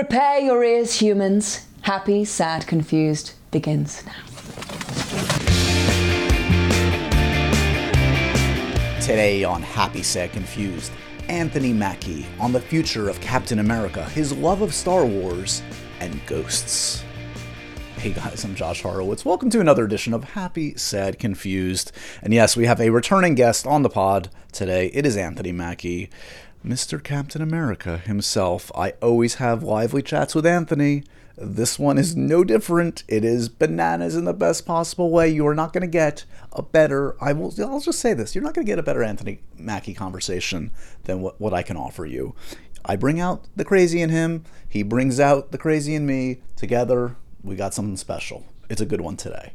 Prepare your ears, humans. Happy, sad, confused begins now. Today on Happy, Sad, Confused, Anthony Mackie on the future of Captain America, his love of Star Wars, and ghosts. Hey guys, I'm Josh Horowitz. Welcome to another edition of Happy, Sad, Confused. And yes, we have a returning guest on the pod today. It is Anthony Mackie, Mr. Captain America himself. I always have lively chats with Anthony. This one is no different. It is bananas in the best possible way. You are not going to get a better, I will, I'll just say this, you're not going to get a better Anthony Mackie conversation than what, what I can offer you. I bring out the crazy in him, he brings out the crazy in me. Together, we got something special. It's a good one today.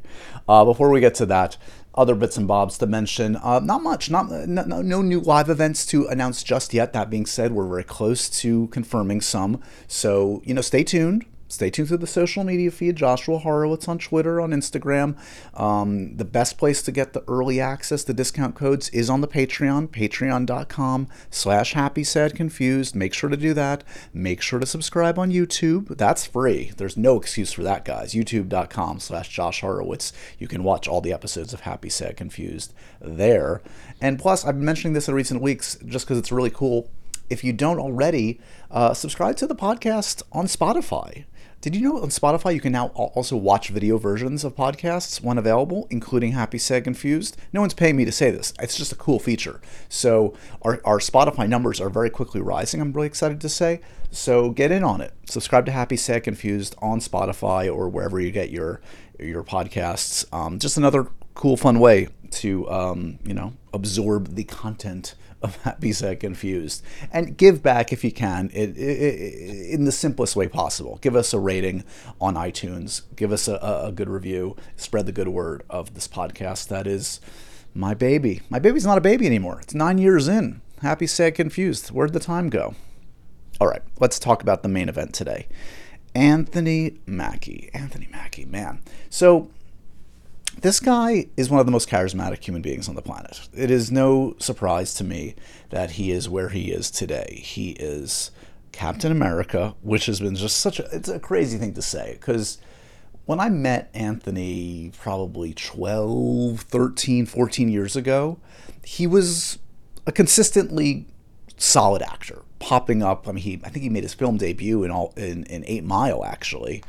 Uh, before we get to that, other bits and bobs to mention. Uh, not much, not no, no, new live events to announce just yet. That being said, we're very close to confirming some. So you know, stay tuned. Stay tuned to the social media feed, Joshua Horowitz on Twitter, on Instagram. Um, the best place to get the early access, the discount codes, is on the Patreon, patreon.com slash happy, sad, confused. Make sure to do that. Make sure to subscribe on YouTube. That's free. There's no excuse for that, guys. YouTube.com slash Josh Horowitz. You can watch all the episodes of Happy, Sad, Confused there. And plus, I've been mentioning this in recent weeks just because it's really cool. If you don't already, uh, subscribe to the podcast on Spotify. Did you know on Spotify you can now also watch video versions of podcasts when available, including Happy, Sad, Confused? No one's paying me to say this. It's just a cool feature. So our, our Spotify numbers are very quickly rising, I'm really excited to say. So get in on it. Subscribe to Happy, Sad, Confused on Spotify or wherever you get your your podcasts. Um, just another cool, fun way to um, you know absorb the content of Happy Sad Confused and give back if you can it, it, in the simplest way possible. Give us a rating on iTunes. Give us a, a good review. Spread the good word of this podcast. That is my baby. My baby's not a baby anymore. It's nine years in. Happy Sad Confused. Where'd the time go? All right, let's talk about the main event today. Anthony Mackie. Anthony Mackie, man. So this guy is one of the most charismatic human beings on the planet. It is no surprise to me that he is where he is today. He is Captain America, which has been just such a it's a crazy thing to say because when I met Anthony probably 12, 13, 14 years ago, he was a consistently solid actor, popping up. I mean, he I think he made his film debut in all in, in Eight Mile actually,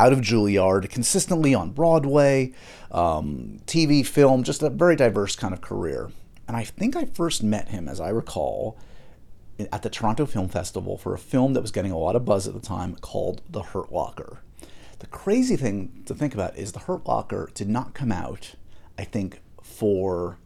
out of Juilliard, consistently on Broadway, um, TV, film, just a very diverse kind of career. And I think I first met him, as I recall, at the Toronto Film Festival for a film that was getting a lot of buzz at the time called The Hurt Locker. The crazy thing to think about is The Hurt Locker did not come out, I think, for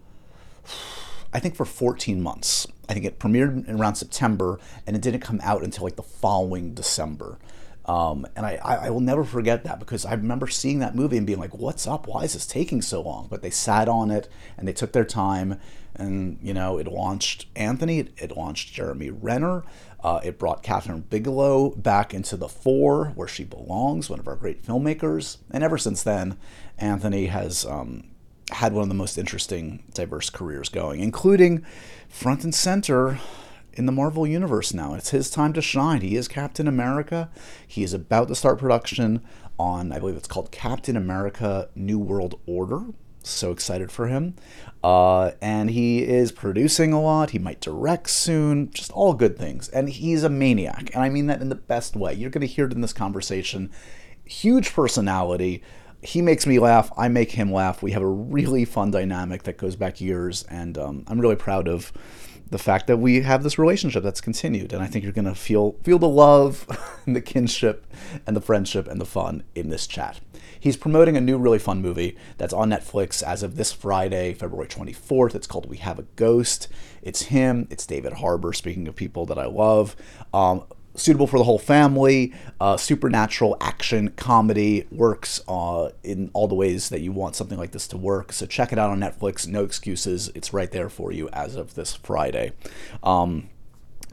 I think for 14 months. I think it premiered around September and it didn't come out until like the following December. Um, and I, I will never forget that because I remember seeing that movie and being like, what's up? Why is this taking so long? But they sat on it and they took their time. And, you know, it launched Anthony, it, it launched Jeremy Renner. Uh, it brought Kathryn Bigelow back into the fore where she belongs, one of our great filmmakers. And ever since then, Anthony has um, had one of the most interesting, diverse careers going, including front and center in the Marvel Universe now. It's his time to shine. He is Captain America. He is about to start production on, I believe it's called Captain America New World Order. So excited for him. Uh, and he is producing a lot. He might direct soon. Just all good things. And he's a maniac. And I mean that in the best way. You're going to hear it in this conversation. Huge personality he makes me laugh. I make him laugh. We have a really fun dynamic that goes back years, and um, I'm really proud of the fact that we have this relationship that's continued and i think you're going to feel feel the love and the kinship and the friendship and the fun in this chat. He's promoting a new really fun movie that's on netflix as of this friday february 24th it's called we have a ghost. It's him. It's david harbour speaking of people that i love. Um, suitable for the whole family. Uh, supernatural action comedy works uh, in all the ways that you want something like this to work. So check it out on Netflix. No excuses. It's right there for you as of this Friday. Um,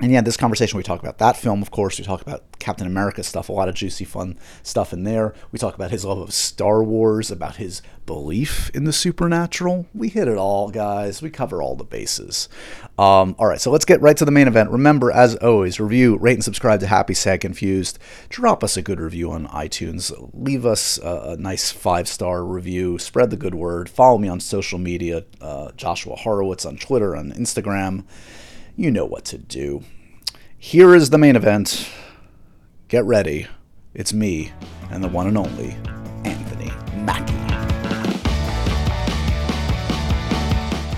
and yeah, this conversation we talk about that film, of course. We talk about Captain America stuff, a lot of juicy, fun stuff in there. We talk about his love of Star Wars, about his belief in the supernatural. We hit it all, guys. We cover all the bases. Um, all right, so let's get right to the main event. Remember, as always, review, rate, and subscribe to Happy Sad Confused. Drop us a good review on iTunes. Leave us a, a nice five star review. Spread the good word. Follow me on social media, uh, Joshua Horowitz on Twitter on Instagram you know what to do. Here is the main event. Get ready. It's me and the one and only Anthony Mackie.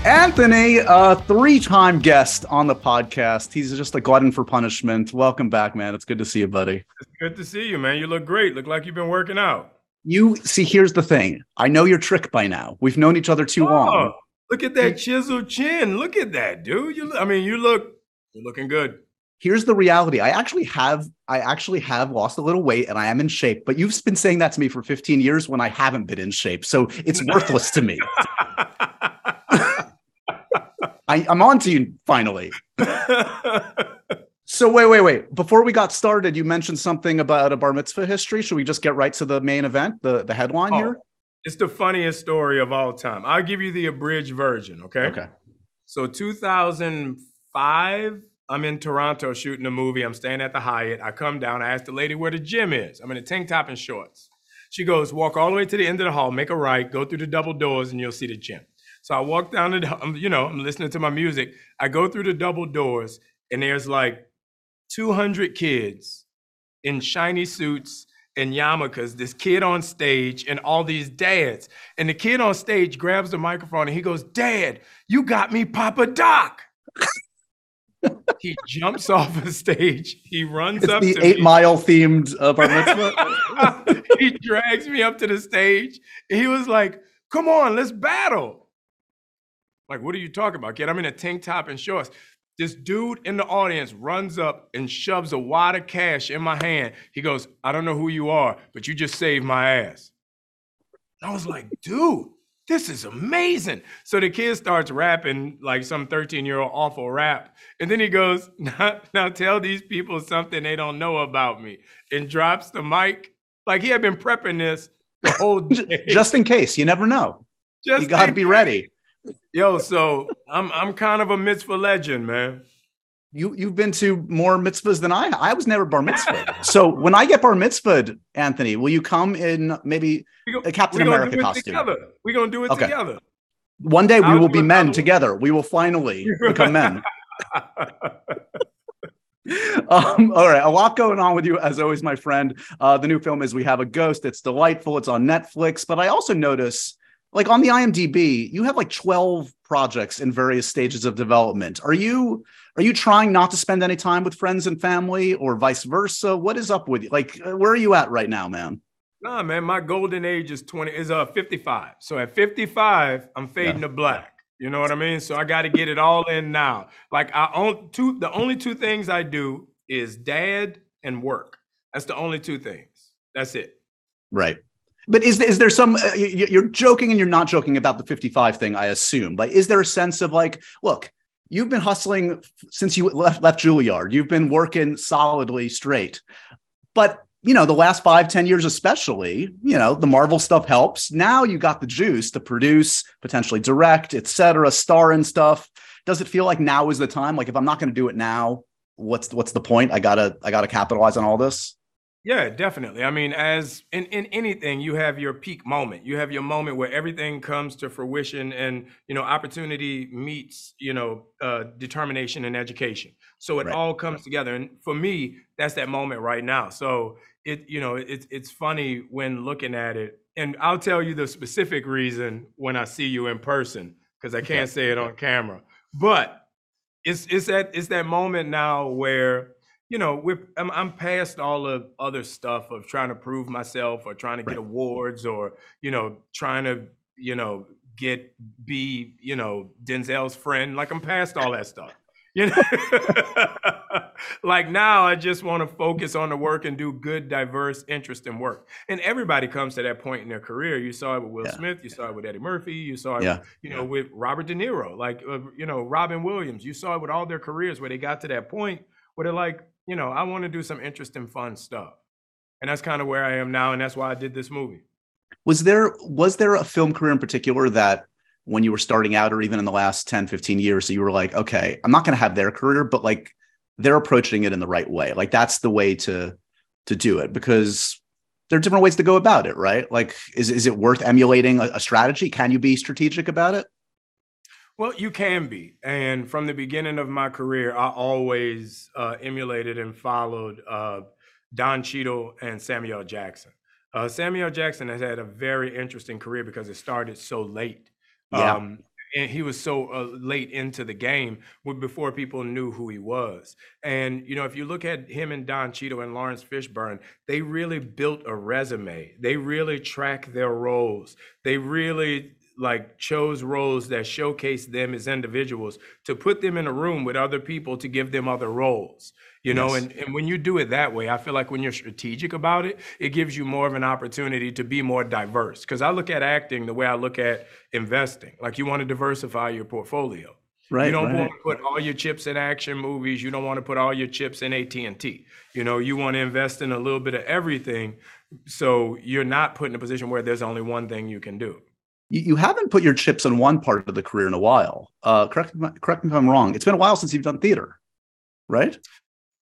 Anthony, a three time guest on the podcast. He's just a glutton for punishment. Welcome back, man. It's good to see you, buddy. It's good to see you, man. You look great. Look like you've been working out. You see, here's the thing. I know your trick by now. We've known each other too oh. long. Look at that chiseled chin. Look at that, dude. You, I mean, you look, you're looking good. Here's the reality. I actually have, I actually have lost a little weight, and I am in shape. But you've been saying that to me for 15 years when I haven't been in shape, so it's worthless to me. I, I'm on to you finally. So wait, wait, wait. Before we got started, you mentioned something about a bar mitzvah history. Should we just get right to the main event, the the headline oh, here? It's the funniest story of all time. I'll give you the abridged version, okay? Okay. So 2005, I'm in Toronto shooting a movie. I'm staying at the Hyatt. I come down. I ask the lady where the gym is. I'm in a tank top and shorts. She goes, walk all the way to the end of the hall, make a right, go through the double doors, and you'll see the gym. So I walk down the, you know, I'm listening to my music. I go through the double doors, and there's like 200 kids in shiny suits and yarmulkes, this kid on stage and all these dads. And the kid on stage grabs the microphone and he goes, Dad, you got me Papa Doc. he jumps off the stage. He runs it's up the eight me. mile themed uh, bar mitzvah. he drags me up to the stage. He was like, Come on, let's battle. Like, what are you talking about, kid? I'm in a tank top and shorts. This dude in the audience runs up and shoves a wad of cash in my hand. He goes, I don't know who you are, but you just saved my ass. I was like, dude, this is amazing. So the kid starts rapping like some 13 year old awful rap. And then he goes, now, now tell these people something they don't know about me and drops the mic. Like he had been prepping this the whole day. Just in case. You never know. Just you got to be ready. Yo, so I'm I'm kind of a mitzvah legend, man. You you've been to more mitzvahs than I. I was never bar mitzvah. so when I get bar mitzvahed, Anthony, will you come in maybe go, a Captain America costume? Together. We're gonna do it okay. together. One day we I'll will be men together. We will finally become men. um, all right, a lot going on with you as always, my friend. Uh, the new film is We Have a Ghost. It's delightful. It's on Netflix, but I also notice like on the IMDb, you have like 12 projects in various stages of development. Are you are you trying not to spend any time with friends and family or vice versa? What is up with you? Like uh, where are you at right now, man? Nah, man, my golden age is 20 is uh 55. So at 55, I'm fading yeah. to black. You know what I mean? So I got to get it all in now. Like I own two the only two things I do is dad and work. That's the only two things. That's it. Right. But is is there some uh, you're joking and you're not joking about the 55 thing? I assume. Like, is there a sense of like, look, you've been hustling since you left left Juilliard. You've been working solidly straight, but you know the last five ten years especially you know the marvel stuff helps now you got the juice to produce potentially direct etc star and stuff does it feel like now is the time like if i'm not going to do it now what's what's the point i gotta i gotta capitalize on all this yeah, definitely. I mean, as in, in anything, you have your peak moment. You have your moment where everything comes to fruition and, you know, opportunity meets, you know, uh, determination and education. So it right. all comes together. And for me, that's that moment right now. So it, you know, it's it's funny when looking at it. And I'll tell you the specific reason when I see you in person, because I can't say it on camera. But it's it's that it's that moment now where you know, we're I'm, I'm past all of other stuff of trying to prove myself or trying to get right. awards or you know trying to you know get be you know Denzel's friend. Like I'm past all that stuff. You know, like now I just want to focus on the work and do good, diverse, interesting work. And everybody comes to that point in their career. You saw it with Will yeah. Smith. You saw it with Eddie Murphy. You saw it, yeah. you know, with Robert De Niro. Like, uh, you know, Robin Williams. You saw it with all their careers where they got to that point where they're like, you know, I want to do some interesting, fun stuff. And that's kind of where I am now. And that's why I did this movie. Was there was there a film career in particular that when you were starting out or even in the last 10, 15 years, you were like, okay, I'm not gonna have their career, but like they're approaching it in the right way. Like that's the way to to do it because there are different ways to go about it, right? Like, is is it worth emulating a, a strategy? Can you be strategic about it? Well, you can be. And from the beginning of my career, I always uh, emulated and followed uh, Don Cheadle and Samuel Jackson. Uh, Samuel Jackson has had a very interesting career because it started so late. Yeah. Um, and he was so uh, late into the game before people knew who he was. And you know, if you look at him and Don Cheadle and Laurence Fishburne, they really built a resume. They really track their roles. They really like chose roles that showcase them as individuals to put them in a room with other people to give them other roles you know and, and when you do it that way i feel like when you're strategic about it it gives you more of an opportunity to be more diverse because i look at acting the way i look at investing like you want to diversify your portfolio Right, you don't right. want to put all your chips in action movies. You don't want to put all your chips in AT and T. You know, you want to invest in a little bit of everything, so you're not put in a position where there's only one thing you can do you, you haven't put your chips in one part of the career in a while. Uh, correct, correct me if I'm wrong. It's been a while since you've done theater, right?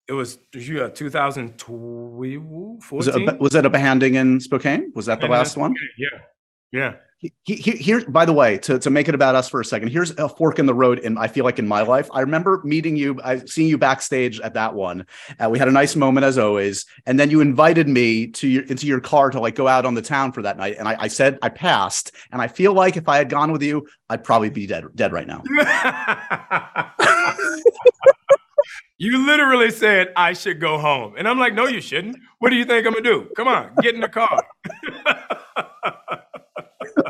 It was yeah, 2014. Was it, a, was it a behanding in Spokane? Was that the last one? Yeah, yeah. He, he, here, by the way, to, to make it about us for a second, here's a fork in the road. And I feel like in my life, I remember meeting you, I seeing you backstage at that one. Uh, we had a nice moment as always, and then you invited me to your into your car to like go out on the town for that night. And I, I said I passed, and I feel like if I had gone with you, I'd probably be dead dead right now. You literally said I should go home. And I'm like, no, you shouldn't. What do you think I'm gonna do? Come on, get in the car.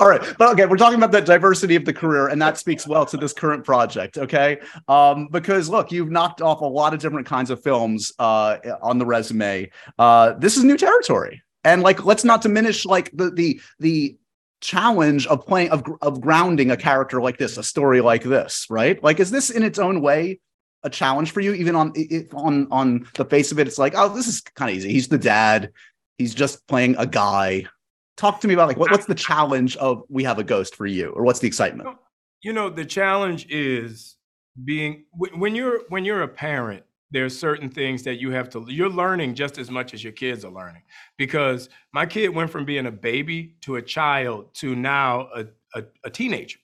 All right. But okay, we're talking about the diversity of the career, and that speaks well to this current project. Okay. Um, because look, you've knocked off a lot of different kinds of films uh, on the resume. Uh, this is new territory. And like, let's not diminish like the the the challenge of playing of of grounding a character like this, a story like this, right? Like, is this in its own way a challenge for you? Even on on on the face of it, it's like, oh, this is kind of easy. He's the dad. He's just playing a guy talk to me about like what, what's the challenge of we have a ghost for you or what's the excitement? You know the challenge is being when you're when you're a parent there's certain things that you have to you're learning just as much as your kids are learning. Because my kid went from being a baby to a child to now a, a, a teenager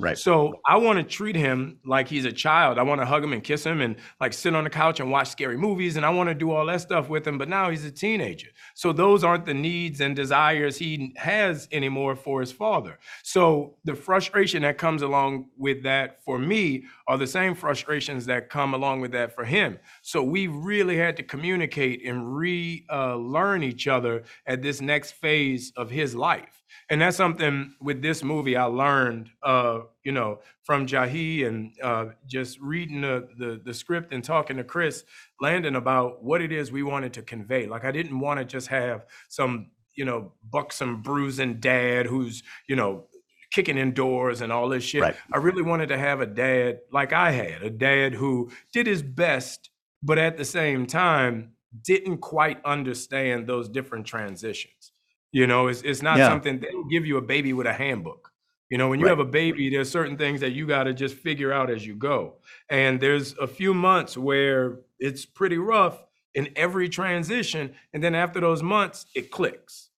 Right. So I want to treat him like he's a child. I want to hug him and kiss him and like sit on the couch and watch scary movies. And I want to do all that stuff with him. But now he's a teenager. So those aren't the needs and desires he has anymore for his father. So the frustration that comes along with that for me are the same frustrations that come along with that for him. So we really had to communicate and relearn uh, each other at this next phase of his life and that's something with this movie I learned, uh, you know, from Jahi and uh, just reading the, the, the script and talking to Chris Landon about what it is we wanted to convey. Like I didn't want to just have some, you know, buxom, bruising dad who's, you know, kicking indoors and all this shit. Right. I really wanted to have a dad like I had, a dad who did his best, but at the same time didn't quite understand those different transitions. You know, it's it's not Yeah. something they don't give you a baby with a handbook. You know, when you Right. have a baby, there's certain things that you got to just figure out as you go. And there's a few months where it's pretty rough in every transition, and then after those months, it clicks.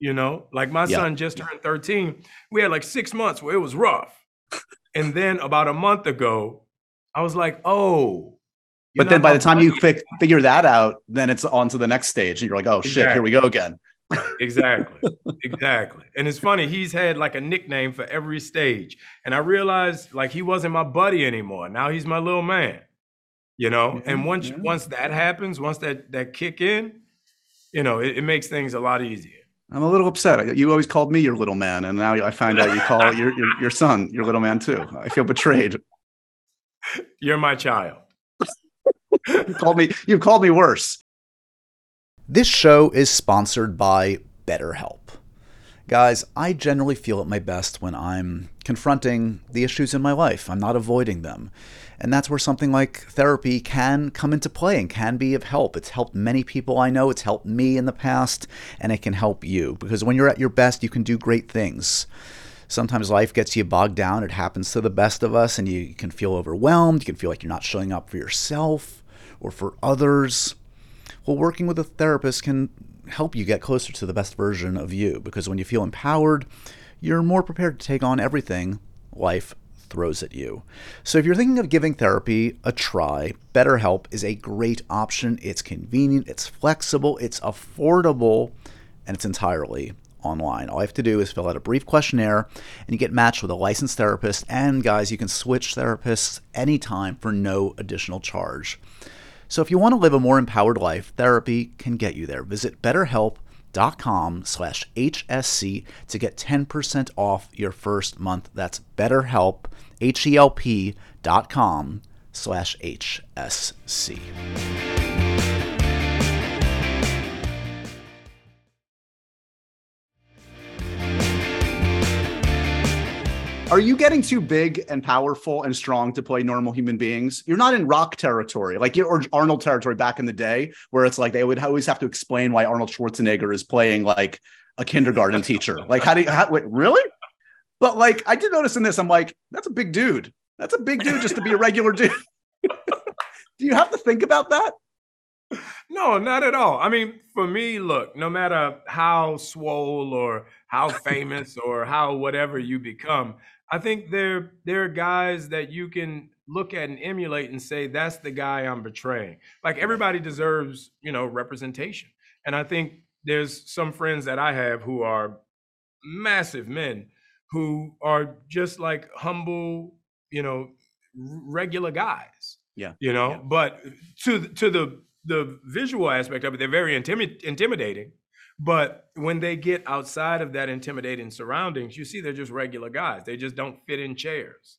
You know, like my Yeah. son just turned 13. We had like six months where it was rough, and then about a month ago, I was like, "Oh." But then by the time you fi- figure that out, then it's on to the next stage, and you're like, oh shit, here we go again. Exactly. exactly. And it's funny, he's had like a nickname for every stage. And I realized like he wasn't my buddy anymore. Now he's my little man. You know? And Mhm, once yeah. once that happens, once that that kick in, you know, it, it makes things a lot easier. I'm a little upset. You always called me your little man, and now I find out you call your, your your son your little man too. I feel betrayed. You're my child. You called me. You called me worse. This show is sponsored by BetterHelp. Guys, I generally feel at my best when I'm confronting the issues in my life. I'm not avoiding them. And that's where something like therapy can come into play and can be of help. It's helped many people I know, it's helped me in the past, and it can help you because when you're at your best, you can do great things. Sometimes life gets you bogged down. It happens to the best of us, and you can feel overwhelmed. You can feel like you're not showing up for yourself or for others. Well, working with a therapist can help you get closer to the best version of you because when you feel empowered, you're more prepared to take on everything life throws at you. So if you're thinking of giving therapy a try, BetterHelp is a great option. It's convenient, it's flexible, it's affordable, and it's entirely online. All you have to do is fill out a brief questionnaire and you get matched with a licensed therapist. And guys, you can switch therapists anytime for no additional charge. So if you want to live a more empowered life, therapy can get you there. Visit betterhelp.com slash HSC to get 10% off your first month. That's betterhelp, H-E-L-P dot com slash HSC. Are you getting too big and powerful and strong to play normal human beings? You're not in rock territory, like or Arnold territory back in the day, where it's like they would always have to explain why Arnold Schwarzenegger is playing like a kindergarten teacher. Like, how do you, how, wait, really? But like, I did notice in this, I'm like, that's a big dude. That's a big dude just to be a regular dude. do you have to think about that? No, not at all. I mean, for me, look, no matter how swole or how famous or how whatever you become, I think there there are guys that you can look at and emulate and say that's the guy I'm betraying. Like everybody deserves, you know, representation. And I think there's some friends that I have who are massive men who are just like humble, you know, regular guys. Yeah. You know, yeah. but to to the the visual aspect of it, they're very intimi- intimidating. But when they get outside of that intimidating surroundings, you see they're just regular guys. They just don't fit in chairs.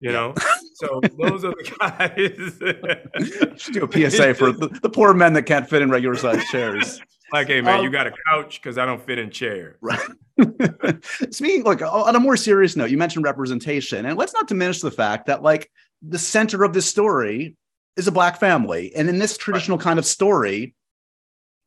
You know, so those are the guys. Should do a PSA for the, the, poor men that can't fit in regular sized chairs. Like, hey man, um, you got a couch because I don't fit in chair. Right. Speaking, like on a more serious note, you mentioned representation, and let's not diminish the fact that like the center of this story is a black family, and in this traditional right. kind of story,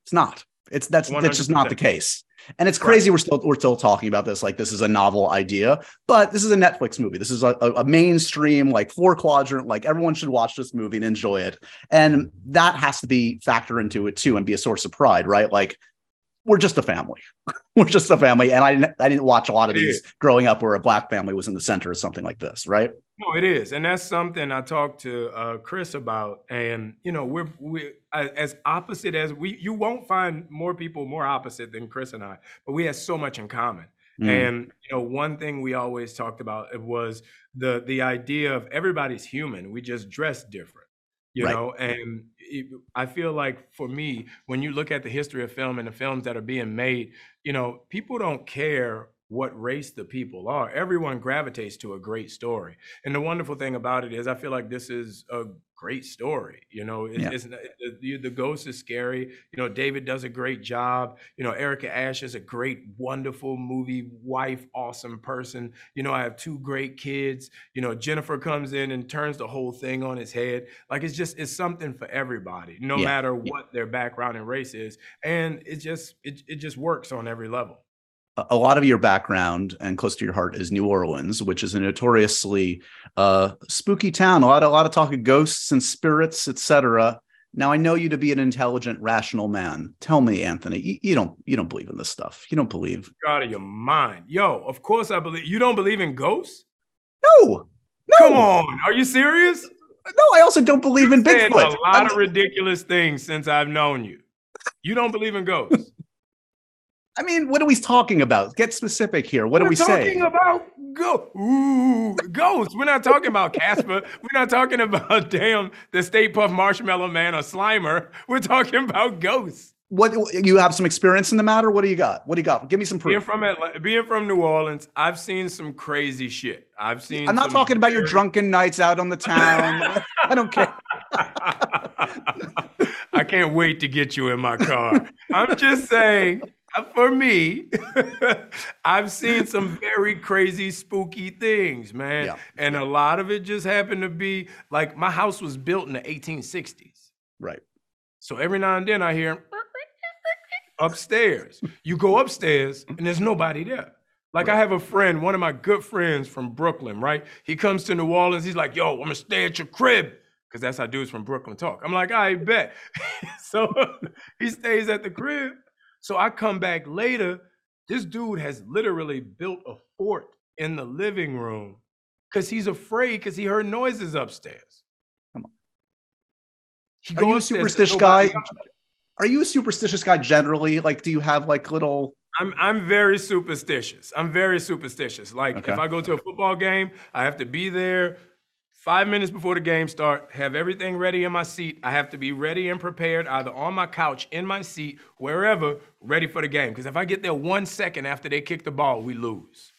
it's not. It's that's 100%. that's just not the case. And it's crazy right. we're still we're still talking about this like this is a novel idea, but this is a Netflix movie. This is a, a, mainstream like four quadrant like everyone should watch this movie and enjoy it. And that has to be factor into it too and be a source of pride, right? Like we're just a family. we're just a family. And I didn't, I didn't watch a lot of it these is. growing up where a black family was in the center or something like this, right? No, it is. And that's something I talked to uh, Chris about. And, you know, we're, we as opposite as we, you won't find more people more opposite than Chris and I, but we have so much in common. Mm. And you know, one thing we always talked about was the the idea of everybody's human. We just dress different you right. know and it, i feel like for me when you look at the history of film and the films that are being made you know people don't care what race the people are everyone gravitates to a great story and the wonderful thing about it is i feel like this is a great story. You know, it, yeah. it's, the, the ghost is scary. You know, David does a great job. You know, Erica Ash is a great, wonderful movie wife, awesome person. You know, I have two great kids. You know, Jennifer comes in and turns the whole thing on its head. Like it's just it's something for everybody, no yeah. matter what their background and race is, and it just it it just works on every level a lot of your background and close to your heart is New Orleans, which is a notoriously uh, spooky town. A lot, of, a lot of talk of ghosts and spirits, etc. Now, I know you to be an intelligent, rational man. Tell me, Anthony, you, you don't you don't believe in this stuff. You don't believe. You're out of your mind, yo. Of course, I believe. You don't believe in ghosts? No, no. Come on, are you serious? No, I also don't believe in Bigfoot. A lot I'm... of ridiculous things since I've known you. You don't believe in ghosts. I mean, what are we talking about? Get specific here. What We're are we saying? talking about go ooh, ghosts. We're not talking about Casper. We're not talking about damn the Stay Puft Marshmallow Man or Slimer. We're talking about ghosts. What you have some experience in the matter? What do you got? What do you got? Give me some proof. Being from Atlanta, being from New Orleans, I've seen some crazy shit. I've seen. I'm not talking about your drunken nights out on the town. I don't care. I can't wait to get you in my car. I'm just saying for me, I've seen some very crazy, spooky things, man. Yeah. And a lot of it just happened to be like my house was built in the 1860s. Right. So every now and then I hear upstairs. You go upstairs and there's nobody there. Like I have a friend, one of my good friends from Brooklyn, right? He comes to New Orleans. He's like, "Yo, I'm gonna stay at your crib," because that's how dudes from Brooklyn talk. I'm like, "I bet." so he stays at the crib. So I come back later. This dude has literally built a fort in the living room because he's afraid because he heard noises upstairs. Come on. He Are you a superstitious guy? Are you a superstitious guy generally? Like, do you have like little? I'm I'm very superstitious. I'm very superstitious. Like Okay. if I go to a football game, I have to be there five minutes before the game start. Have everything ready in my seat. I have to be ready and prepared, either on my couch, in my seat, wherever, ready for the game. Because if I get there one second after they kick the ball, we lose.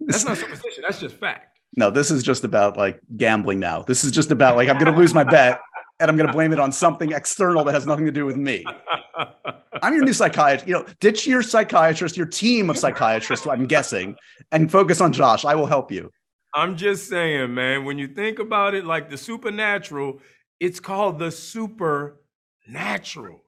That's not superstition. That's just fact. No, this is just about like gambling now. This is just about like I'm going to lose my bet and I'm going to blame it on something external that has nothing to do with me. I'm your new psychiatrist. You know, ditch your psychiatrist, your team of psychiatrists, I'm guessing, and focus on Josh. I will help you. I'm just saying, man. When you think about it, like the supernatural, it's called the supernatural.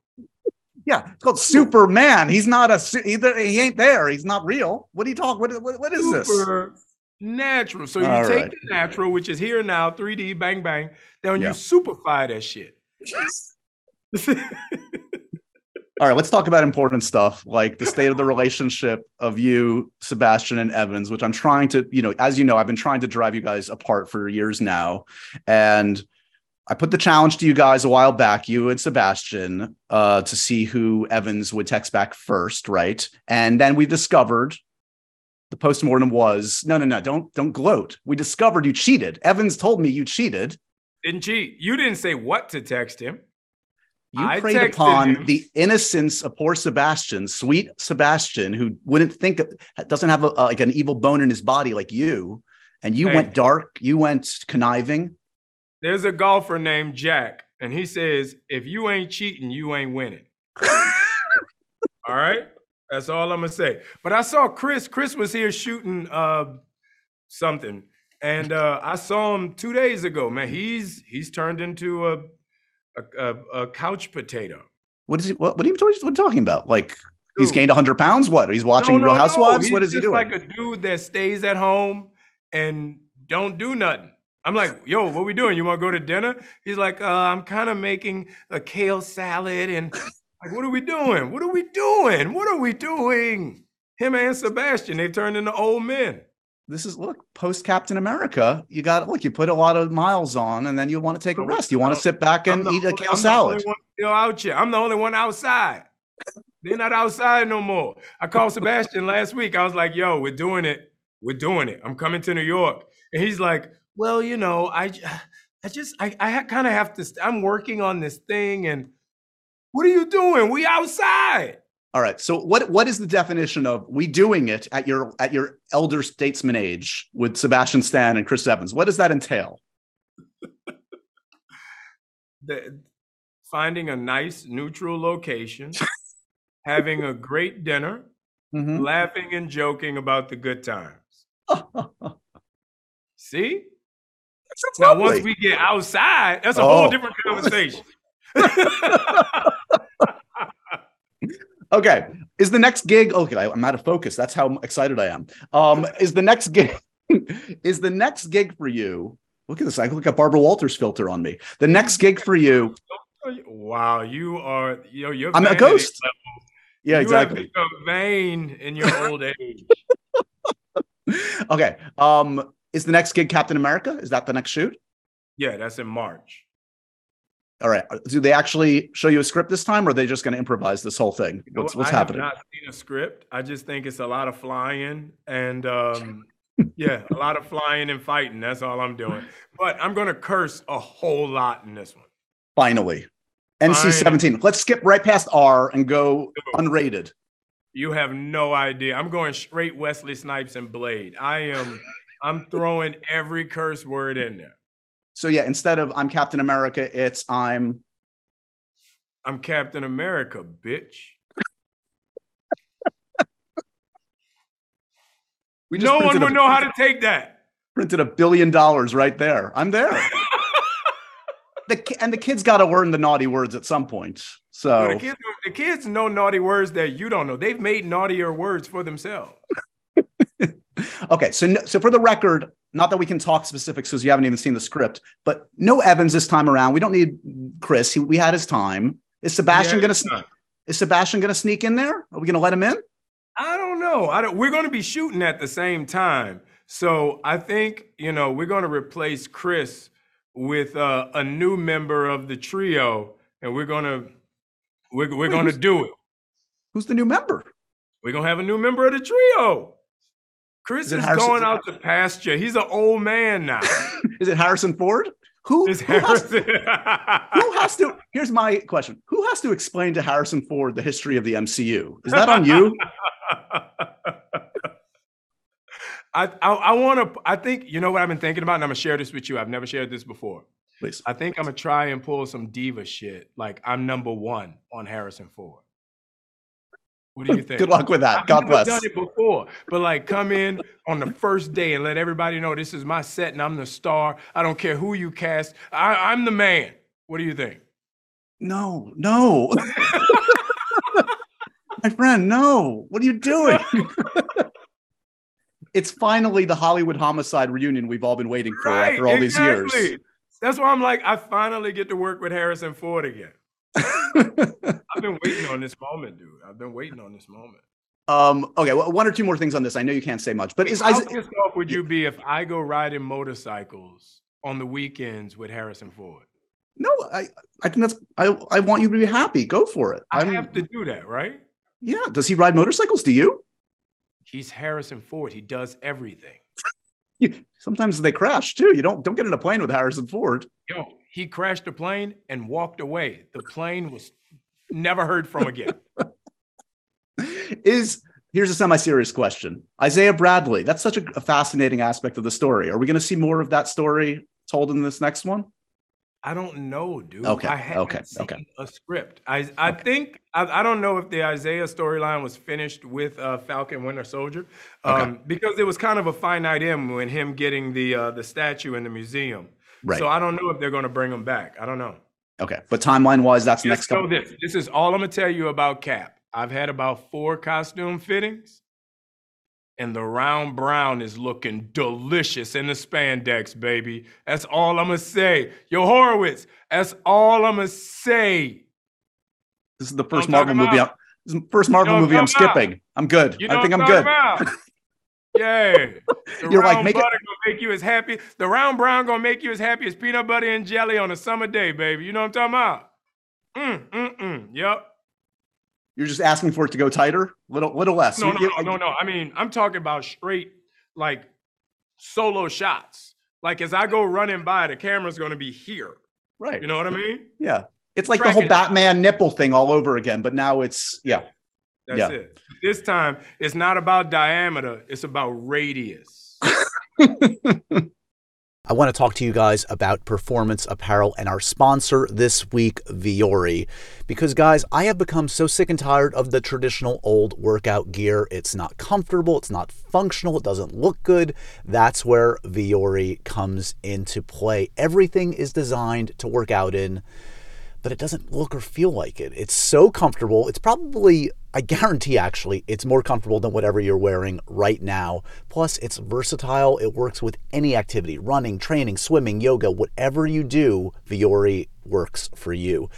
Yeah, it's called Superman. He's not a su- he, he ain't there. He's not real. What are you talking? What, what, what is this? Supernatural. So you All take right. the natural, which is here now, 3D, bang bang. Then Yeah. you superfy that shit. All right, let's talk about important stuff like the state of the relationship of you, Sebastian, and Evans, which I'm trying to, you know, as you know, I've been trying to drive you guys apart for years now. And I put the challenge to you guys a while back, you and Sebastian, uh, to see who Evans would text back first, right? And then we discovered the postmortem was no, no, no, don't don't gloat. We discovered you cheated. Evans told me you cheated. Didn't cheat. You didn't say what to text him. You I preyed upon the innocence of poor Sebastian, sweet Sebastian, who wouldn't think of, doesn't have a, like an evil bone in his body like you, and you Hey. went dark. You went conniving. There's a golfer named Jack, and he says, if you ain't cheating, you ain't winning. All right? That's all I'm gonna say. But I saw Chris. Chris was here shooting uh something. And uh I saw him two days ago. Man, he's he's turned into a a, a, a couch potato. What is he? What, what are you what are you talking about? Like he's gained 100 pounds? What? He's watching No, no, Real. Housewives? He's what is he doing? like a dude that stays at home and don't do nothing. I'm like, yo, what we doing? You want to go to dinner? He's like, uh, I'm kind of making a kale salad and like, what are we doing? What are we doing? What are we doing? Him and Sebastian, they've turned into old men. This is look post Captain America. You got look. You put a lot of miles on, and then you want to take a rest. You want to sit back and eat a only- kale I'm salad. still out here. I'm the only one outside. They're not outside no more. I called Sebastian last week. I was like, yo, we're doing it. We're doing it. I'm coming to New York. And he's like, well, you know, I, I just, I, I kind of have to, I'm working on this thing. And what are you doing? We outside. All right. So what what is the definition of we doing it at your at your elder statesman age with Sebastian Stan and Chris Evans? What does that entail? The, finding a nice neutral location, having a great dinner, Mhm. laughing and joking about the good times. See? Now, once we get outside, that's a Oh. whole different conversation. Okay. Is the next gig okay? I'm out of focus. That's how excited I am. Um, is the next gig is the next gig for you? Look at this. I look at Barbara Walters filter on me. The next gig for you. wow, you are yo, you're I'm a ghost. Yeah, you have exactly. become vain in your old age. Okay. Um, is the next gig Captain America? Is that the next shoot? Yeah, that's in March. All right. Do they actually show you a script this time, or are they just going to improvise this whole thing? You know What's what? what's I happening? have not seen a script. I just think it's a lot of flying and um, yeah, a lot of flying and fighting. That's all I'm doing. But I'm gonna curse a whole lot in this one. Finally, NC seventeen. Let's skip right past R and go unrated. You have no idea. I'm going straight Wesley Snipes and Blade. I am. I'm throwing every curse word in there. So yeah, instead of I'm Captain America, it's I'm I'm Captain America, bitch. we no one would a, know how to take that. Printed a billion dollars right there. I'm there. the, and the kids got to learn the naughty words at some point. So the, kids, the kids know naughty words that you don't know. They've made naughtier words for themselves okay, so no, so for the record, not that we can talk specifics because you haven't even seen the script, but no Evans this time around. We don't need Chris. He, we had his time. Is Sebastian Yeah, gonna it's sn- not. is Sebastian gonna sneak in there? Are we gonna let him in? I don't know. I don't, we're going to be shooting at the same time. So I think, you know, we're going to replace Chris with uh, a new member of the trio and we're going to we're, we're Wait, going to do it. Who's the new member? We're going to have a new member of the trio. Chris Is is Harrison- going out to pasture. He's an old man now. Is it Harrison Ford? Who, has, Harrison. who has to? Here's my question: Who has to explain to Harrison Ford the history of the MCU? Is that on you? I I, I want to. I think you know what I've been thinking about, and I'm gonna share this with you. I've never shared this before. Please. I think I'm gonna try and pull some diva shit. Like I'm number one on Harrison Ford. What do you think? Good luck with that. I've God never bless. done it before, but like come in on the first day and let everybody know this is my set and I'm the star. I don't care who you cast. I, I'm the man. What do you think? No, no. My friend, no. What are you doing? it's finally the Hollywood homicide reunion we've all been waiting for after all these years. That's why I'm like, I finally get to work with Harrison Ford again. I've been waiting on this moment, dude. I've been waiting on this moment. um, okay, well, one or two more things on this. I know you can't say much, but is How pissed off would you be if I go riding motorcycles on the weekends with Harrison Ford? no, I, I think that's I, I want you to be happy. Go for it. I I'm, have to do that, right? yeah. Does he ride motorcycles? Do you? He's Harrison Ford. He does everything. you? Sometimes they crash too. You don't don't get in a plane with Harrison Ford. Yo, he crashed the plane and walked away. The plane was never heard from again. is here's a semi-serious question isaiah bradley that's such a, a fascinating aspect of the story are we going to see more of that story told in this next one I don't know, dude. Okay, I haven't okay, seen okay. a script. I I think I, I don't know if the Isaiah storyline was finished with uh, Falcon Winter Soldier, um, Okay. because it was kind of a finite end when him getting the uh, the statue in the museum. Right So I don't know if they're going to bring him back. I don't know. okay but timeline wise that's next Just know couple this. This is all I'm gonna tell you about Cap. I've had about four costume fittings, and the round brown is looking delicious in the spandex, baby. That's all I'm gonna say. Yo, Horowitz, that's all I'm gonna say. this is the I'm first marvel movie I'm, this is the first marvel what movie I'm i'm skipping i'm good You know i think i'm talking good? Yeah. You're like, make it- make you as happy. The round brown gonna make you as happy as peanut butter and jelly on a summer day, baby. You know what I'm talking about? Mm, mm, mm. Yep. you're just asking for it to go tighter little little less No, no, no, no, no. I mean, I'm talking about straight like solo shots. Like as I go running by, the camera's gonna be here. right You know what I mean? yeah it's like the whole batman nipple thing all over again but now it's yeah That's Yeah. it. This time it's not about diameter, it's about radius. I want to talk to you guys about performance apparel and our sponsor this week, Vuori. Because, guys, I have become so sick and tired of the traditional old workout gear. It's not comfortable, it's not functional, it doesn't look good. That's where Vuori comes into play. Everything is designed to work out in but it doesn't look or feel like it. It's so comfortable. It's probably, I guarantee actually, it's more comfortable than whatever you're wearing right now. Plus, it's versatile. It works with any activity running, training, swimming, yoga, whatever you do, Vuori works for you.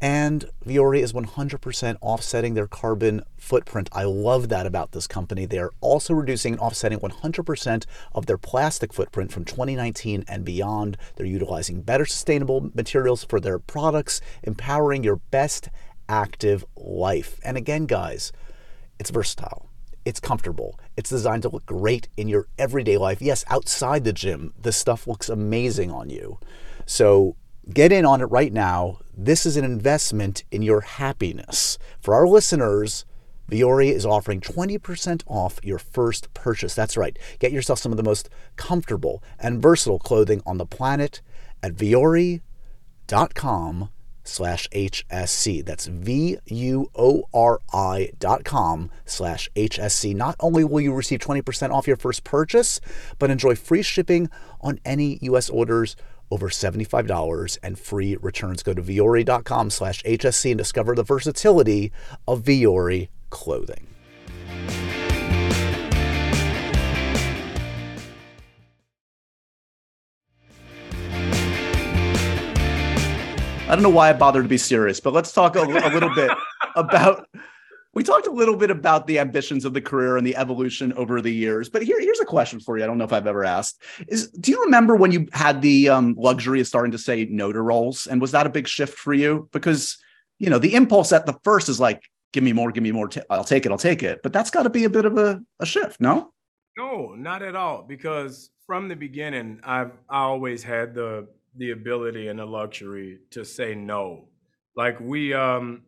And Vuori is 100% offsetting their carbon footprint. I love that about this company. They are also reducing and offsetting 100% of their plastic footprint from 2019 and beyond. They're utilizing better sustainable materials for their products, empowering your best active life. And again, guys, it's versatile. It's comfortable. It's designed to look great in your everyday life. Yes, outside the gym, this stuff looks amazing on you. So get in on it right now. This is an investment in your happiness. For our listeners, Vuori is offering 20% off your first purchase. That's right. Get yourself some of the most comfortable and versatile clothing on the planet at vuori.com slash HSC. That's V U O R I dot com slash HSC. Not only will you receive 20% off your first purchase, but enjoy free shipping on any U.S. orders over $75 and free returns. Go to Vuori.com slash HSC and discover the versatility of Vuori clothing. I don't know why I bothered to be serious, but let's talk a, a little bit about. We talked a little bit about the ambitions of the career and the evolution over the years, but here, here's a question for you. I don't know if I've ever asked: Is do you remember when you had the um, luxury of starting to say no to roles, and was that a big shift for you? Because you know the impulse at the first is like, "Give me more, give me more. I'll take it, I'll take it." But that's got to be a bit of a, a shift, no? No, not at all. Because from the beginning, I've I always had the the ability and the luxury to say no. Like we um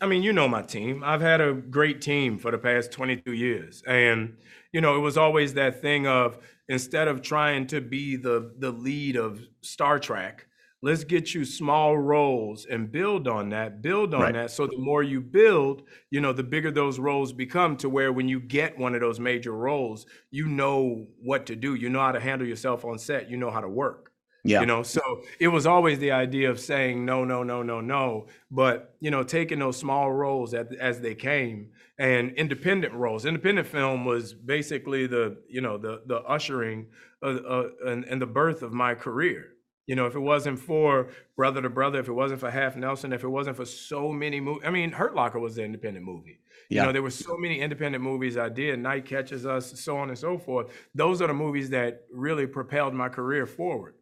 I mean, you know my team. I've had a great team for the past 22 years. And you know, it was always that thing of instead of trying to be the the lead of Star Trek, let's get you small roles and build on that, build on Right. that. So the more you build, you know, the bigger those roles become to where when you get one of those major roles, you know what to do. You know how to handle yourself on set, you know how to work. Yeah. You know, so it was always the idea of saying no, no, no, no, no. But you know, taking those small roles as, as they came and independent roles. Independent film was basically the you know the the ushering uh, uh, and, and the birth of my career. You know, if it wasn't for Brother to Brother, if it wasn't for Half Nelson, if it wasn't for so many movies, I mean, Hurt Locker was an independent movie. You know, there were so many independent movies I did, Night Catches Us, so on and so forth. Those are the movies that really propelled my career forward.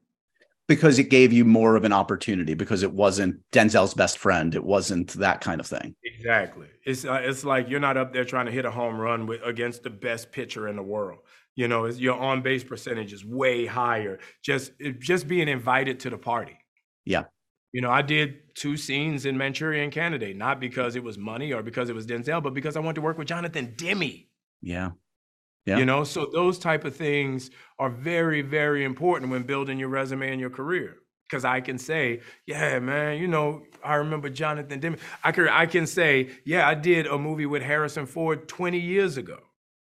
Because it gave you more of an opportunity because it wasn't Denzel's best friend. It wasn't that kind of thing. Exactly. It's uh, it's like you're not up there trying to hit a home run with against the best pitcher in the world. You know, it's, your on base percentage is way higher. Just it, just being invited to the party. Yeah. You know, I did two scenes in Manchurian Candidate, not because it was money or because it was Denzel, but because I wanted to work with Jonathan Demme. Yeah. Yeah. You know, so those type of things are very, very important when building your resume and your career. Because I can say, yeah, man, you know, I remember Jonathan Demme. I can, I can say, yeah, I did a movie with Harrison Ford 20 years ago.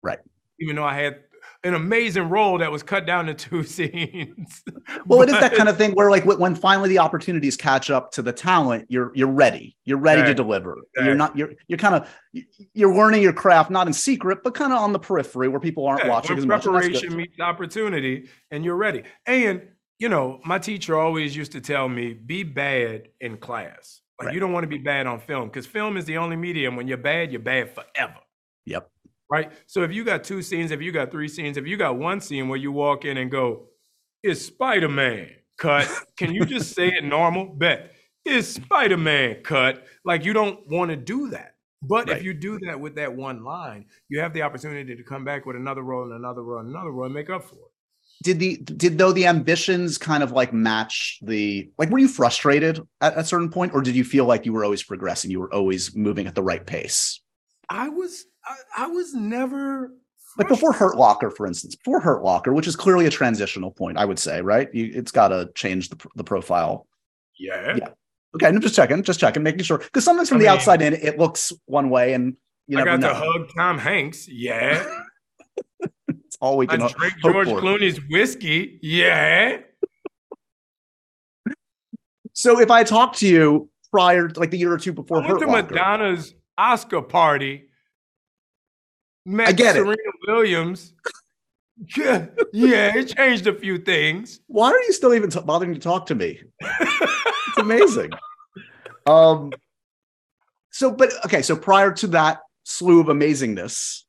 Right. Even though I had an amazing role that was cut down to two scenes. Well, it is that kind of thing where, like, when finally the opportunities catch up to the talent, you're you're ready. You're ready to Exactly. deliver. You're not. You're you're kind of you're learning your craft, not in secret, but kind of on the periphery where people aren't Yeah, watching as when much. and that's good. preparation meets opportunity and you're ready. And you know, my teacher always used to tell me, be bad in class. Like Right. you don't want to be bad on film because film is the only medium. When you're bad, you're bad forever. Yep. Right. So if you got two scenes, if you got three scenes, if you got one scene where you walk in and go, it's Spider-Man cut. Can you just say it normal? Bet. It's Spider-Man cut. Like you don't want to do that. But Right. if you do that with that one line, you have the opportunity to come back with another role and another role and another role and make up for it. Did the did though the ambitions kind of like match the like? Were you frustrated at a certain point, or did you feel like you were always progressing? You were always moving at the right pace. I was I, I was never Like before Hurt Locker, for instance, before Hurt Locker, which is clearly a transitional point, I would say, right? You, it's got to change the, the profile. yeah. Yeah. Okay, I'm just checking, just checking, making sure because sometimes from I the mean- outside in, it looks one way, and you I got know. to hug Tom Hanks. Yeah. It's all we can ho- drank hope George for. Clooney's whiskey. Yeah. So if I talked to you prior, like the year or two before I went Hurt to Locker, Madonna's Oscar party. Met I get it. Serena Williams. Yeah, yeah, it changed a few things. why are you still even t- bothering to talk to me? It's amazing. um. So, but okay. So prior to that slew of amazingness,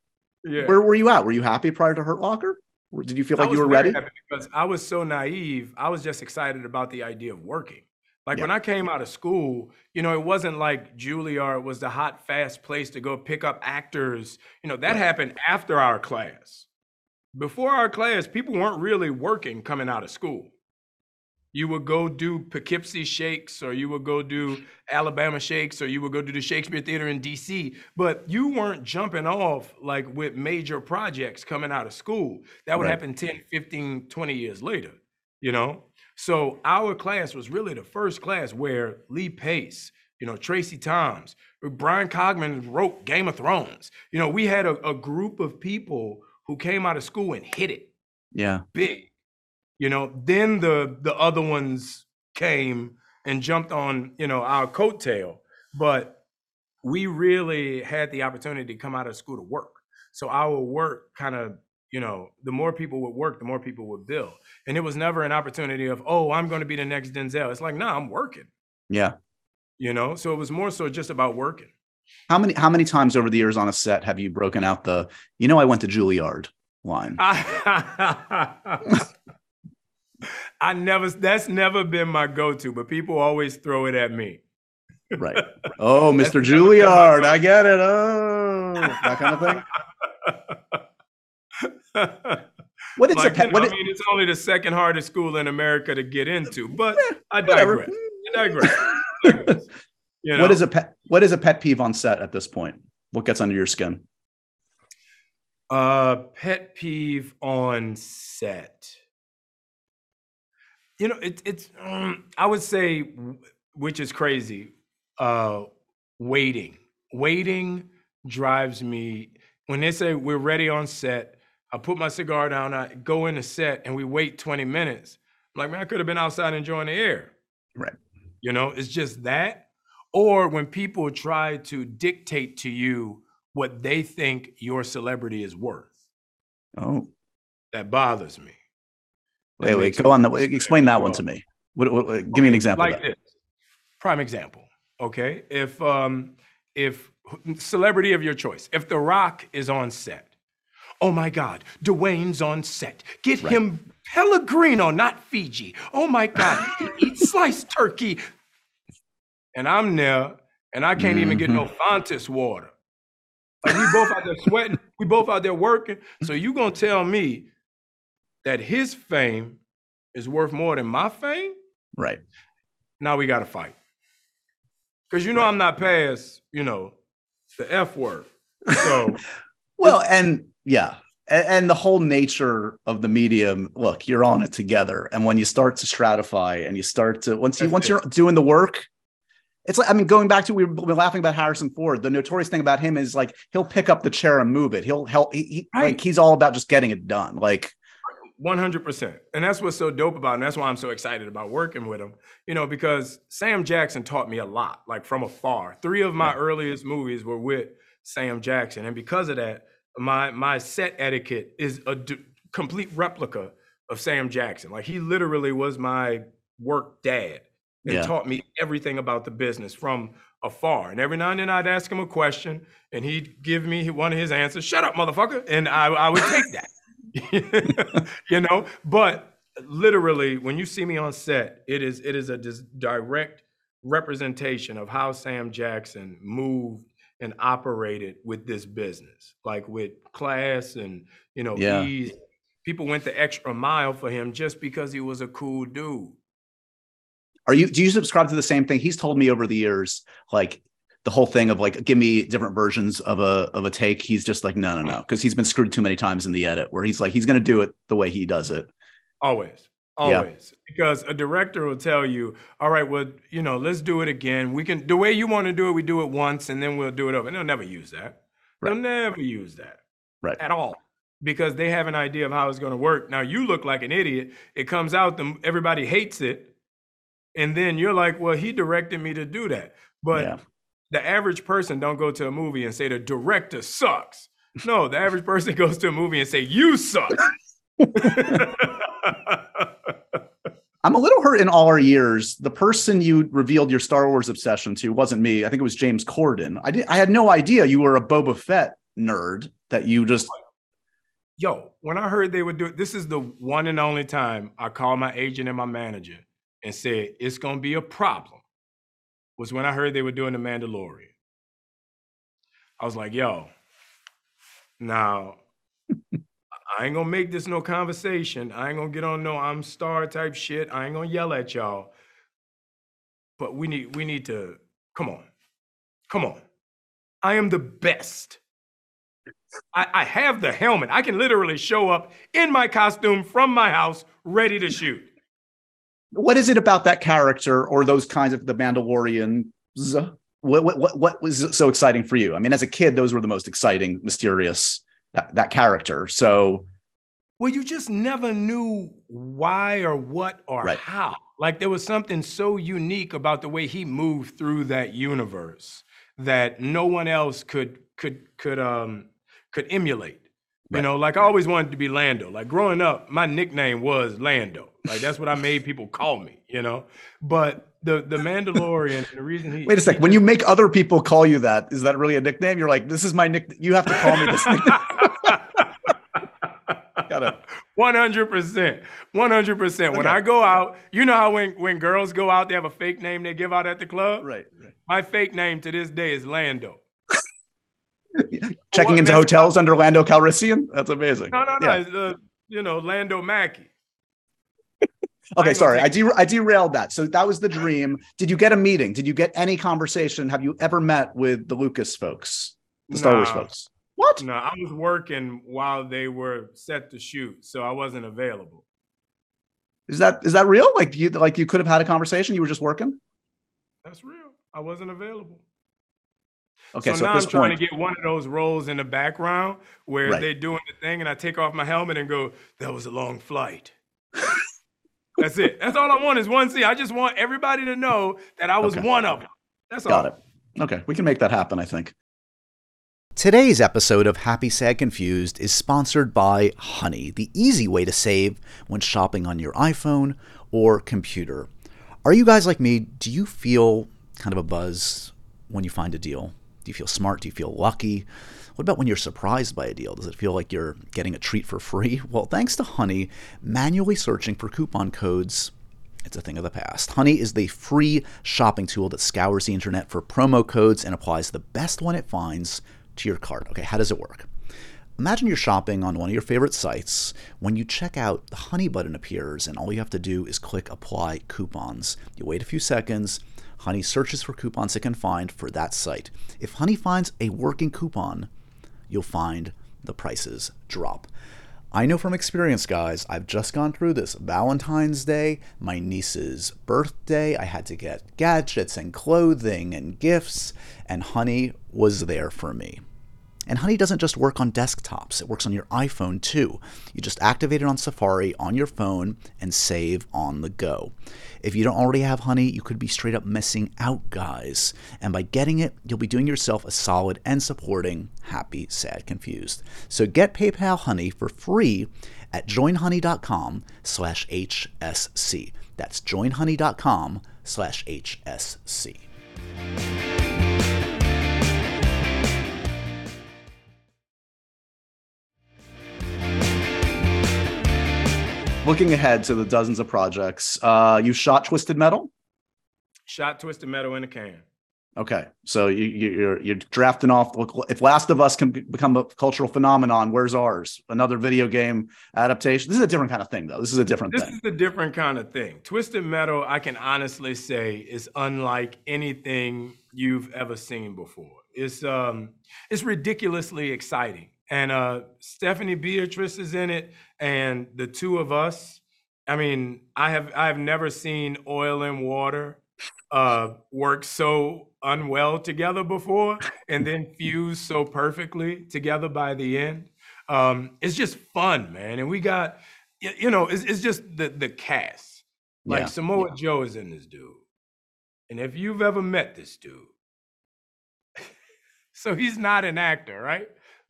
Yeah. where were you at? Were you happy prior to Hurt Locker? Did you feel like you were ready? because I was so naive. I was just excited about the idea of working. Like Yeah. when I came out of school, you know, it wasn't like Juilliard was the hot, fast place to go pick up actors. You know, that Right. happened after our class. Before our class, people weren't really working coming out of school. You would go do Poughkeepsie Shakes, or you would go do Alabama Shakes, or you would go do the Shakespeare Theater in DC. But you weren't jumping off like with major projects coming out of school. That would Right. happen 10, 15, 20 years later, you know? So our class was really the first class where Lee Pace, you know, Tracie Thoms, Bryan Cogman wrote Game of Thrones. You know, we had a, a group of people who came out of school and hit it Yeah. big. You know, then the the other ones came and jumped on, you know, our coattail. But we really had the opportunity to come out of school to work. So our work kind of, you know, the more people would work, the more people would build. And it was never an opportunity of, oh, I'm going to be the next Denzel. It's like, nah, I'm working. Yeah. You know, so it was more so just about working. How many how many times over the years on a set have you broken out the you know I went to Juilliard line? I never that's never been my go-to, but people always throw it at me. Right. Oh, Mr. Juilliard, I get it. Oh, that kind of thing. What is a Like, pet? you know, What I mean, it's only the second hardest school in America to get into, but I digress. I digress. You know? what is a pet? What is a pet peeve on set at this point? What gets under your skin? Uh, pet peeve on set. You know, it, it's. Um, I would say, which is crazy. Uh, waiting. Waiting drives me. When they say we're ready on set, I put my cigar down. I go in the set, and we wait twenty minutes. I'm like, man, I could have been outside enjoying the air. Right. You know, it's just that. Or when people try to dictate to you what they think your celebrity is worth. Oh, That bothers me. That wait, wait. Go on. The, explain that one to me. What, what, what- give me an example. Like this. Prime example. Okay. If um if celebrity of your choice, if The Rock is on set, oh my God, Dwayne's on set. Get Right. him Pellegrino, not Fiji. Oh my God, he eats sliced turkey. And I'm there, and I can't even get no Mm-hmm. Fontis water. Like we both out there sweating, we both out there working. So you gonna tell me that his fame is worth more than my fame? Right. Now we gotta fight. Cause you know I'm not past, you know, the F word. So Well, and yeah, and, and the whole nature of the medium. Look, you're on it together, and when you start to stratify, and you start to once you once you're doing the work, it's like I mean, going back to we were, laughing about Harrison Ford. The notorious thing about him is like he'll pick up the chair and move it. He'll help. He, he like he's all about just getting it done. Like 100%. And that's what's so dope about it. And that's why I'm so excited about working with him, you know, because Sam Jackson taught me a lot, like from afar. Three of my earliest movies were with Sam Jackson. And because of that, my my set etiquette is a d- complete replica of Sam Jackson. Like he literally was my work dad and Yeah. taught me everything about the business from afar. And every now and then I'd ask him a question and he'd give me one of his answers, shut up, motherfucker. And I, I would take that. you know, but literally when you see me on set, it is it is a dis- direct representation of how Sam Jackson moved and operated with this business, like with class and you know Yeah. ease. People went the extra mile for him just because he was a cool dude. Are you do you subscribe to the same thing? He's told me over the years, like the whole thing of like give me different versions of a of a take. He's just like, no, no, no, because he's been screwed too many times in the edit where he's like, he's gonna do it the way he does it. Always. Yeah. Always. Because a director will tell you, all right, well, you know, let's do it again. We can the way you want to do it, we do it once and then we'll do it over. And they'll never use that. They'll never use that. Right. At all. Because they have an idea of how it's going to work. Now you look like an idiot. It comes out, the, everybody hates it. And then you're like, well, he directed me to do that. But Yeah. the average person don't go to a movie and say the director sucks. No, the average person goes to a movie and say, you suck. I'm a little hurt in all our years. The person you revealed your Star Wars obsession to wasn't me. I think it was James Corden. I did I had no idea you were a Boba Fett nerd that you just Yo, when I heard they would do it, this is the one and only time I called my agent and my manager and said it's gonna be a problem. Was when I heard they were doing the Mandalorian. I was like, yo, now I ain't gonna make this no conversation. I ain't gonna get on no I'm star type shit. I ain't gonna yell at y'all. But we need we need to come on. Come on. I am the best. I, I have the helmet. I can literally show up in my costume from my house, ready to shoot. what is it about that character or those kinds of the Mandalorian? What, what what what was so exciting for you? I mean, as a kid, those were the most exciting, mysterious that, that character. So, Well, you just never knew why or what or Right. how. Like there was something so unique about the way he moved through that universe that no one else could could could um could emulate. You know, like I always wanted to be Lando. Like growing up, my nickname was Lando. Like that's what I made people call me, you know. But the the Mandalorian, the reason he wait a sec. When you make other people call you that, is that really a nickname? You're like, this is my nick. You have to call me this nickname. One hundred percent, one hundred percent. When I go out, you know how when when girls go out, they have a fake name they give out at the club. right. right. My fake name to this day is Lando. Checking What into hotels under Lando Calrissian. That's amazing. No, no, no. Yeah. Uh, you know, Lando Mackey. Okay, ain't sorry, I, de- I derailed that. So that was the dream. Did you get a meeting? Did you get any conversation? Have you ever met with the Lucas folks, the Star Wars folks? What? No, I was working while they were set to shoot, so I wasn't available. Is that is that real? Like you like you could have had a conversation. You were just working. That's real. I wasn't available. Okay, so, so, now at this I'm trying to get one of those roles in the background where Right. they're doing the thing, and I take off my helmet and go, "That was a long flight." That's it. That's all I want is one scene. I just want everybody to know that I was Okay. one of them. That's all. got it. Okay, we can make that happen. I think. Today's episode of Happy Sad Confused is sponsored by Honey, the easy way to save when shopping on your iPhone or computer. Are you guys like me? Do you feel kind of a buzz when you find a deal? Do you feel smart? Do you feel lucky? What about when you're surprised by a deal? Does it feel like you're getting a treat for free? Well, thanks to Honey, manually searching for coupon codes it's a thing of the past. Honey is the free shopping tool that scours the internet for promo codes and applies the best one it finds to your cart. Okay, how does it work? Imagine you're shopping on one of your favorite sites. When you check out, the Honey button appears, and all you have to do is click Apply Coupons. You wait a few seconds. Honey searches for coupons it can find for that site. If Honey finds a working coupon, you'll find the prices drop. I know from experience, guys, I've just gone through this. Valentine's Day, my niece's birthday, I had to get gadgets and clothing and gifts, and Honey was there for me. And Honey doesn't just work on desktops, it works on your iPhone too. You just activate it on Safari on your phone and save on the go. If you don't already have Honey, you could be straight up missing out, guys. And by getting it, you'll be doing yourself a solid and supporting Happy, Sad, Confused. So get PayPal Honey for free at joinhoney.com slash HSC. That's joinhoney.com slash HSC. Looking ahead to the dozens of projects, uh, you shot Twisted Metal. Shot Twisted Metal in a can. Okay, so you, you, you're you're drafting off. If Last of Us can become a cultural phenomenon, where's ours? Another video game adaptation. This is a different kind of thing, though. This is a different This thing. is a different kind of thing. Twisted Metal, I can honestly say, is unlike anything you've ever seen before. It's um, it's ridiculously exciting, and uh, Stephanie Beatrice is in it, and the two of us. I mean, I have I have never seen oil and water uh, work so unwell together before, and then fuse so perfectly together by the end. Um, it's just fun, man, and we got, you know, it's, it's just the the cast. Like Yeah, Samoa Joe is in this dude, and if you've ever met this dude, so he's not an actor, right?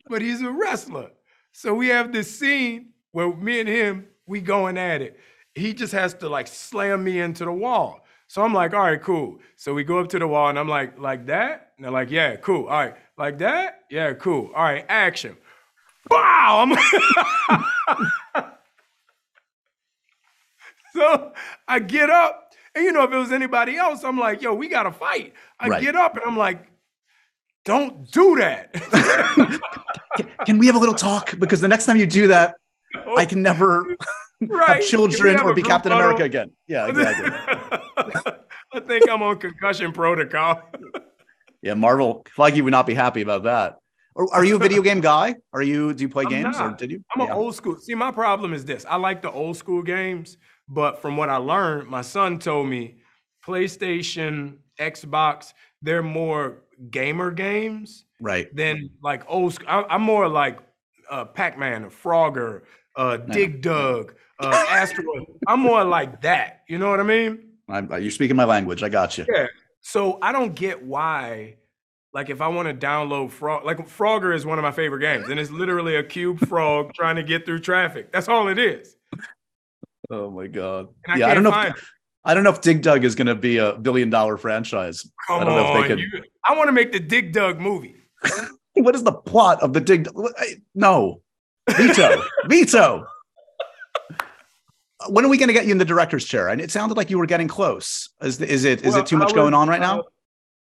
But he's a wrestler. So we have this scene where me and him we going at it. He just has to like slam me into the wall. So I'm like, all right, cool. So we go up to the wall, and I'm like, like that? And they're like, yeah, cool. All right, like that? Yeah, cool. All right, action. Wow! So I get up, and you know, if it was anybody else, I'm like, yo, we gotta fight. I Right. get up and I'm like, don't do that. Can we have a little talk? Because the next time you do that, I can never right. have children have or be Captain? America again. Yeah, exactly. I think I'm on concussion protocol. yeah, Marvel Feige would not be happy about that. Or are you a video game guy? Are you? Do you play I'm games or did you? I'm Yeah. an old school. See, my problem is this: I like the old school games, But from what I learned, my son told me PlayStation, Xbox, they're more gamer games Right. than like old school. I, I'm more like uh, Pac-Man, Frogger, uh, Dig Dug, uh, Asteroid. I'm more like that. You know what I mean? I'm, you're speaking my language. I got you. Yeah. So I don't get why, like, if I want to download Frog, like Frogger is one of my favorite games, and it's literally a cube frog trying to get through traffic. That's all it is. Oh my god. I yeah, I don't know. If, I don't know if Dig Dug is going to be a billion dollar franchise. Come I don't know if they on, could- you, I want to make the Dig Dug movie. What is the plot of the Dig? Dug- I- No, veto, veto. When are we going to get you in the director's chair? And it sounded like you were getting close. Is, is it is Well, it too much was, going on right uh, now?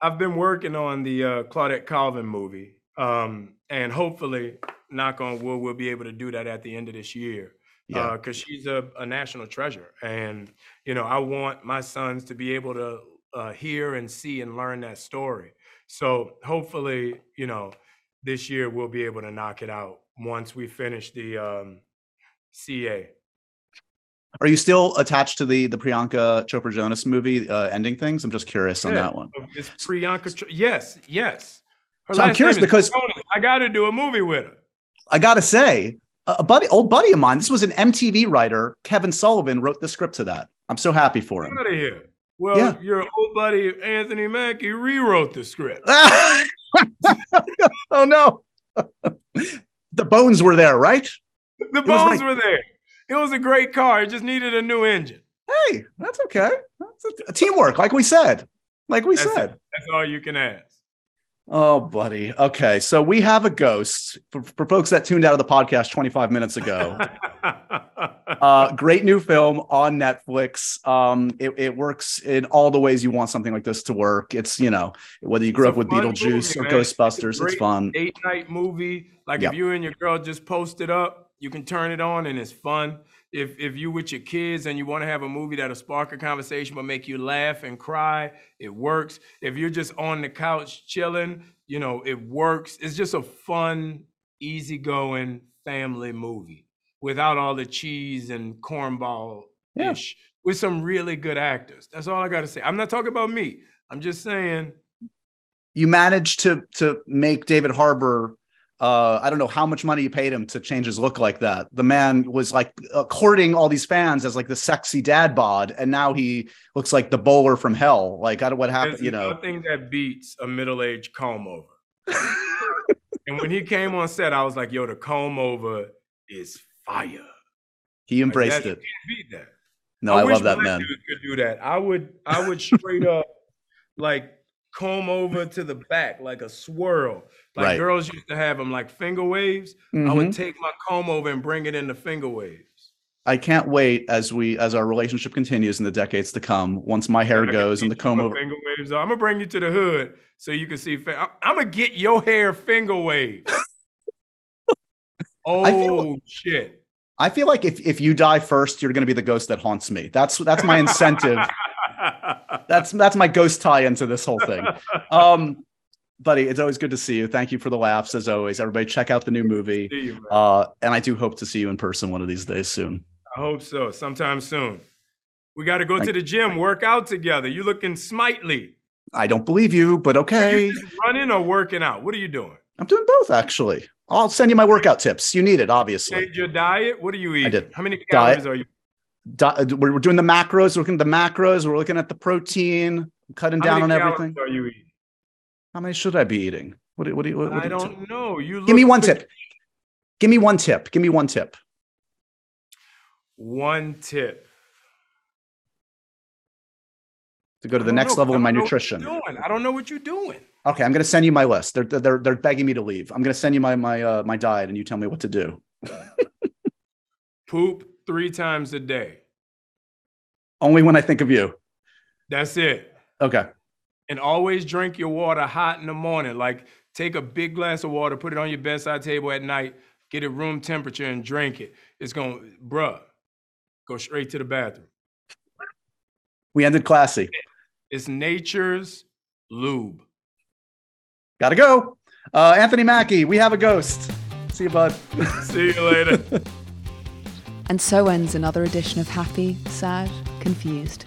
I've been working on the uh, Claudette Colvin movie, um, and hopefully, knock on wood, we'll be able to do that at the end of this year. Yeah. because she's a, a national treasure, and you know I want my sons to be able to uh, hear and see and learn that story. So hopefully, you know, this year we'll be able to knock it out once we finish the um, CA. Are you still attached to the the Priyanka Chopra Jonas movie uh, ending things? I'm just curious on that one. It's Priyanka. Cho- Yes, yes. Her So I'm curious because- Jonas. I got to do a movie with her. I gotta say, a a buddy, old buddy of mine. This was an MTV writer. Kevin Sullivan wrote the script to that. I'm so happy for him. out of here. Well, Yeah. your old buddy Anthony Mackie rewrote the script. oh no, the bones were there, right? The was bones were there. It was a great car. It just needed a new engine. Hey, that's okay. That's a, teamwork, like we said. Like we That's said. it. That's all you can ask. Oh, buddy. Okay, so we have a ghost for, for folks that tuned out of the podcast 25 minutes ago. uh, great new film on Netflix. Um, it, it works in all the ways you want something like this to work. It's you know whether you grew It's up with Beetlejuice movie, or man. It's Ghostbusters, it's great fun. Eight night movie. Like Yep. if you and your girl just post it up, you can turn it on and it's fun. If if you with your kids and you want to have a movie that'll spark a conversation but make you laugh and cry, it works. If you're just on the couch chilling, you know, it works. It's just a fun, easygoing family movie without all the cheese and cornball ish. With some really good actors. That's all I gotta say. I'm not talking about me. I'm just saying You managed to to make David Harbour. Uh, I don't know how much money you paid him to change his look like that. The man was like uh, courting all these fans as like the sexy dad bod, and now he looks like the bowler from hell. Like, I don't what happened, There's you know. nothing that beats a middle-aged comb over. and when he came on set, I was like, "Yo, the comb over is fire." He Like, embraced that- it. You can't beat that. No, I, wish love that man. Could do that. I would. I would straight up like comb over to the back like a swirl. Like Right. girls used to have them like finger waves. I Mhm. would take my comb over and bring it into finger waves. I can't wait as we as our relationship continues in the decades to come. Once my hair goes and the comb over. Finger waves. are. I'm gonna bring you to the hood so you can see. Fa- I- I'm gonna get your hair finger waves. oh feel- shit! I feel like if if you die first, you're going to be the ghost that haunts me. That's that's my incentive. that's that's my ghost tie into this whole thing. Um, buddy, it's always good to see you. Thank you for the laughs as always. Everybody, check out the new movie. You. Uh, and I do hope to see you in person one of these days soon. I hope so. Sometime soon. We got to go to the gym, work out together. You looking smitely? I don't believe you, but okay. You running or working out? What are you doing? I'm doing both actually. I'll send you my workout tips. You need it, obviously. Change your diet. What are you eating? did. How many Diet. calories are you? Di- uh, we're, doing the macros. We're looking at the macros. We're looking at the protein. cutting How down on many calories everything. Are you eating? How many should I be eating? What? do- What? do you- What? what I do you- don't know. You Give me one tip. Give me one tip. Give me one tip. One tip. to go to the next know, level in my don't know what nutrition. I don't know what you're doing. Okay, I'm going to send you my list. They're they're they're begging me to leave. I'm going to send you my my uh, my diet, and you tell me what to do. Poop three times a day. Only when I think of you. That's it. Okay. And always drink your water hot in the morning. Like take a big glass of water, put it on your bedside table at night, get it room temperature and drink it. It's going, to bruh, go straight to the bathroom. We ended classy. It's nature's lube. Gotta go. Uh, Anthony Mackie, we have a ghost. See you, bud. See you later. And so ends another edition of Happy, Sad, Confused.